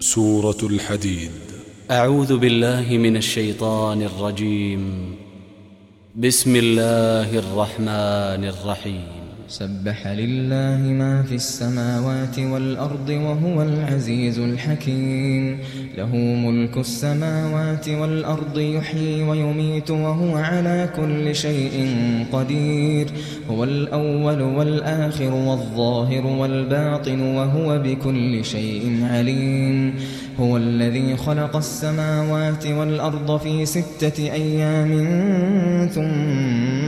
سورة الحديد. أعوذ بالله من الشيطان الرجيم. بسم الله الرحمن الرحيم. سبح لله ما في السماوات والأرض وهو العزيز الحكيم. له ملك السماوات والأرض يحيي ويميت وهو على كل شيء قدير. هو الأول والآخر والظاهر والباطن وهو بكل شيء عليم. هو الذي خلق السماوات والأرض في ستة أيام ثم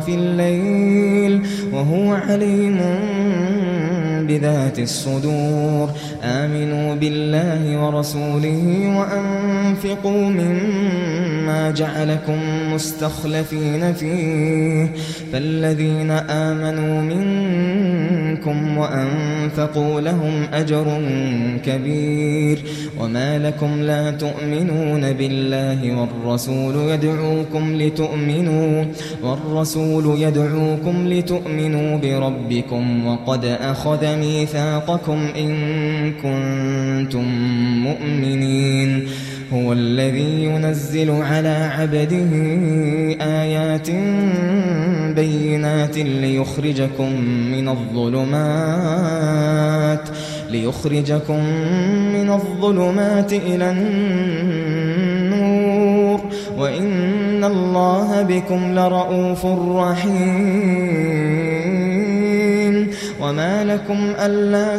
في الليل وهو عليم بذات الصدور. آمنوا بالله ورسوله وأنفقوا مما جعلكم مستخلفين فيه. فالذين آمنوا منكم وأنفقوا لهم أجر كبير وما لكم لا تؤمنون بالله والرسول يدعوكم لتؤمنوا والرسول يدعوكم لتؤمنوا بربكم وقد أخذ ميثاقكم إن كنتم مؤمنين هو الذي ينزل على عبده آيات بينات ليخرجكم من الظلمات ليخرجكم من الظلمات إلى النور. وإن الله بكم لرؤوف رحيم. وما لكم ألا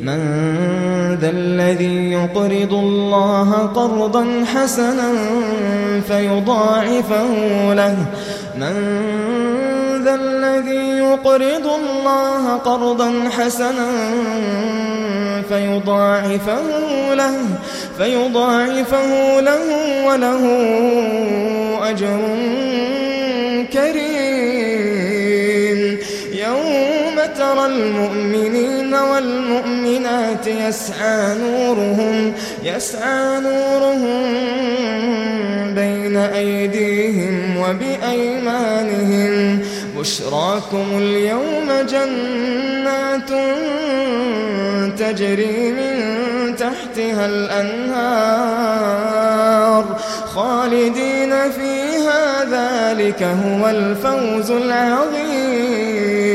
من ذا الذي يقرض الله قرضا حسنا فيضاعفه له. من ذا الذي يقرض الله قرضا حسنا فيضاعفه له. فيضاعفه له وله أجر كريم. يوم ترى المؤمنين والمؤمنات يسعى نورهم يسعى نورهم بين أيديهم وبأيمانهم. بشراكم اليوم جنات تجري من تحتها الأنهار. خالدين فيها ذلك هو الفوز العظيم.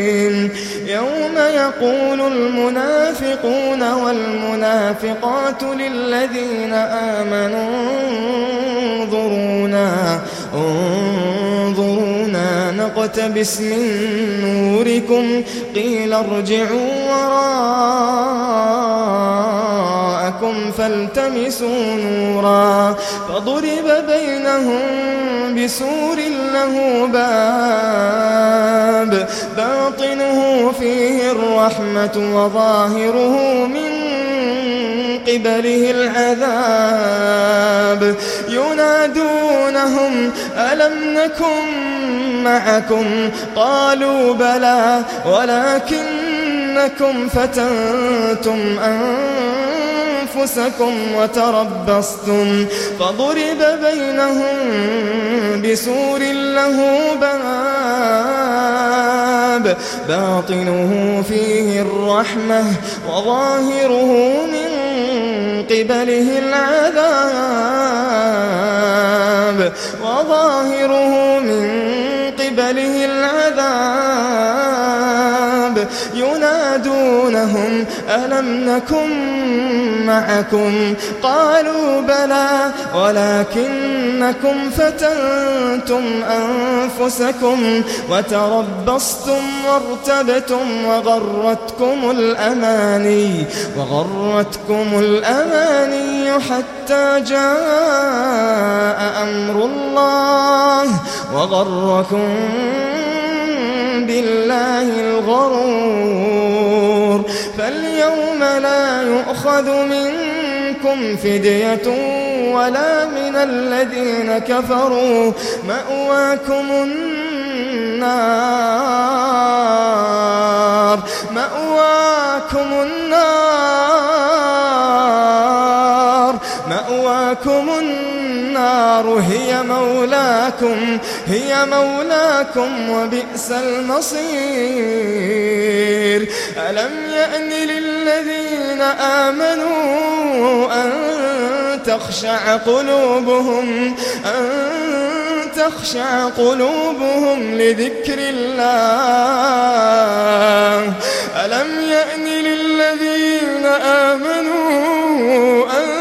يوم يقول المنافقون والمنافقات للذين آمنوا انظرونا انظرونا نقتبس من نوركم قيل ارجعوا وراءكم فالتمسوا نورا فضرب بينهم بسور له باب باطنه فيه الرحمة وظاهره من قبله العذاب ينادونهم ألم نكن معكم؟ قالوا بلى ولكنكم فتنتم أنفسكم. وتربصتم فضرب بينهم بسور له باب باطنه فيه الرحمة وظاهره من قبله العذاب وظاهره من قبله العذاب ألم نكن معكم؟ قالوا بلى ولكنكم فتنتم أنفسكم وتربصتم وارتبتم وغرتكم الأماني وغرتكم الأماني حتى جاء أمر الله وغركم بالله الغرور. فاليوم لا يؤخذ منكم فدية ولا من الذين كفروا. مأواكم النار. مأواكم النار. مأواكم النار. هي مولاكم هي مولاكم وبئس المصير. ألم يأن للذين آمنوا أن تخشع قلوبهم أن تخشع قلوبهم لذكر الله. ألم يأن للذين آمنوا أن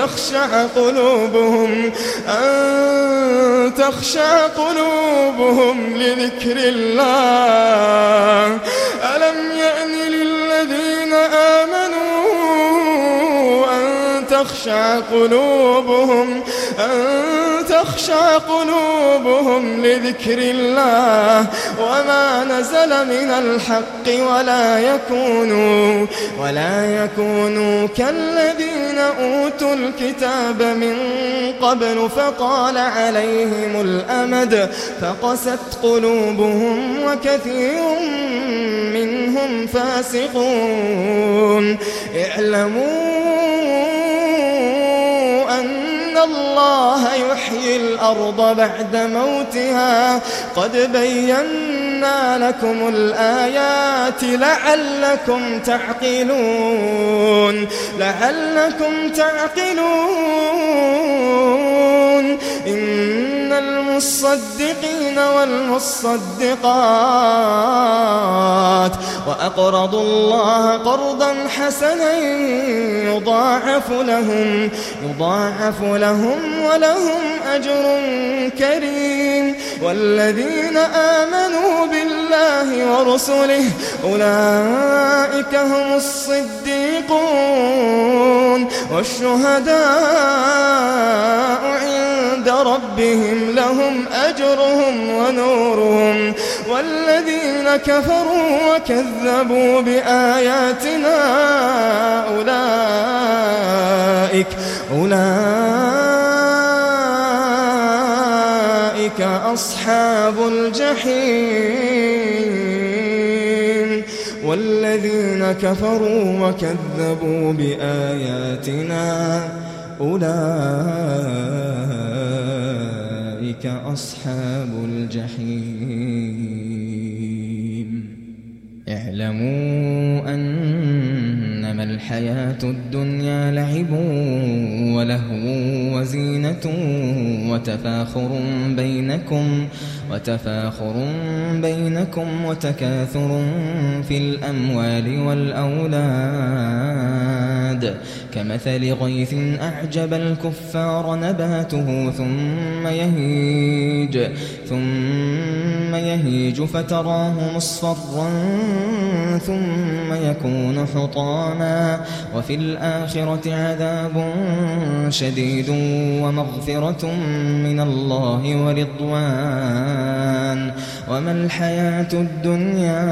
تخشع قلوبهم أن تخشع قلوبهم لذكر الله. ألم يأن للذين آمنوا أن تخشع قلوبهم أن تخشع قلوبهم لذكر الله وما نزل من الحق ولا يكونوا ولا يكونوا كالذين أوتوا الكتاب من قبل فطال عليهم الأمد فقست قلوبهم وكثير منهم فاسقون اعلموا الله يحيي الأرض بعد موتها. قد بينا لكم الآيات لعلكم تعقلون. لعلكم تعقلون. إن المصدقين والمصدقات وأقرضوا الله قرضا حسنا يضاعف لهم يضاعف لهم ولهم أجر كريم. والذين آمنوا بالله ورسله أولئك هم الصديقون والشهداء عند ربهم لهم أجرهم ونورهم والذين كفروا وكذبوا بآياتنا أولئك أولئك أصحاب الجحيم والذين كفروا وكذبوا بآياتنا أولئك أصحاب الجحيم. اعلموا أنما الحياة الدنيا لعب ولهو وزينة وتفاخر بينكم وتفاخر بينكم وتكاثر في الأموال والأولاد. كمثل غيث أعجب الكفار نباته ثم يهيج ثم يهيج فتراه مصفرا ثم يكون حطاما. وفي الآخرة عذاب شديد ومغفرة من الله ورضوان. الرحمن وما الحياة الدنيا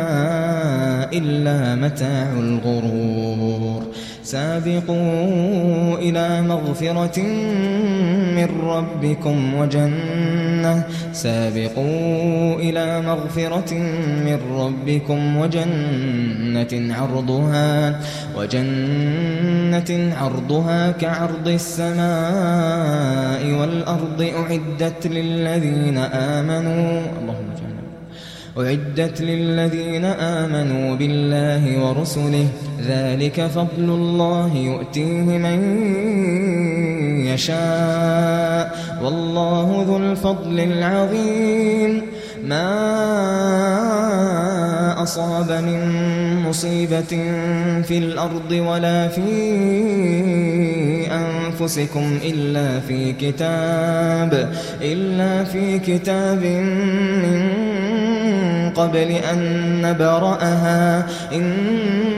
إلا متاع الغرور. سابقوا إلى مغفرة من ربكم وجنة. سابقوا إلى مغفرة من ربكم وجنة عرضها وجنة عرضها كعرض السماء والأرض أعدت للذين آمنوا. اللهم جعلنا أعدت للذين آمنوا بالله ورسله ذلك فضل الله يؤتيه من يشاء والله ذو الفضل العظيم. ما أصاب من مصيبة في الأرض ولا في أنفسكم إلا في كتاب إلا في كتاب من قبل أن نبرأها. إن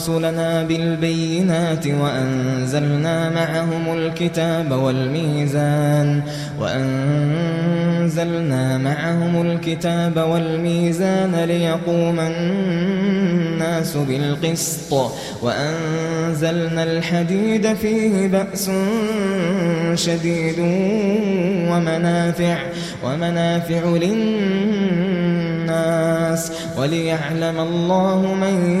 رسلنا بالبينات وأنزلنا معهم الكتاب والميزان وأنزلنا معهم الكتاب والميزان ليقوم الناس بالقسط وأنزلنا الحديد فيه بأس شديد ومنافع ومنافع للناس وليعلم الله من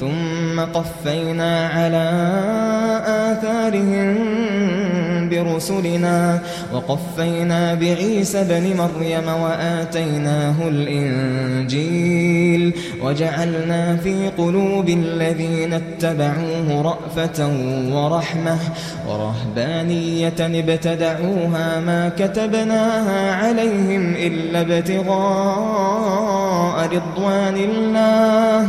ثم قفينا على آثارهم برسلنا وقفينا بعيسى بن مريم وآتيناه الإنجيل وجعلنا في قلوب الذين اتبعوه رأفة ورحمة ورهبانية ابتدعوها ما كتبناها عليهم إلا ابتغاء رضوان الله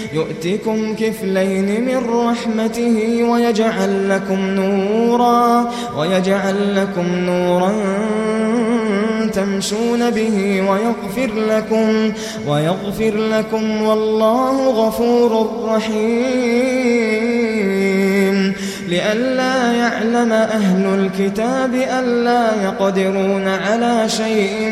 يؤتكم كفلين من رحمته ويجعل لكم نورا ويجعل لكم نورا تمشون به ويغفر لكم ويغفر لكم والله غفور رحيم. لئلا يعلم أهل الكتاب ألا يقدرون على شيء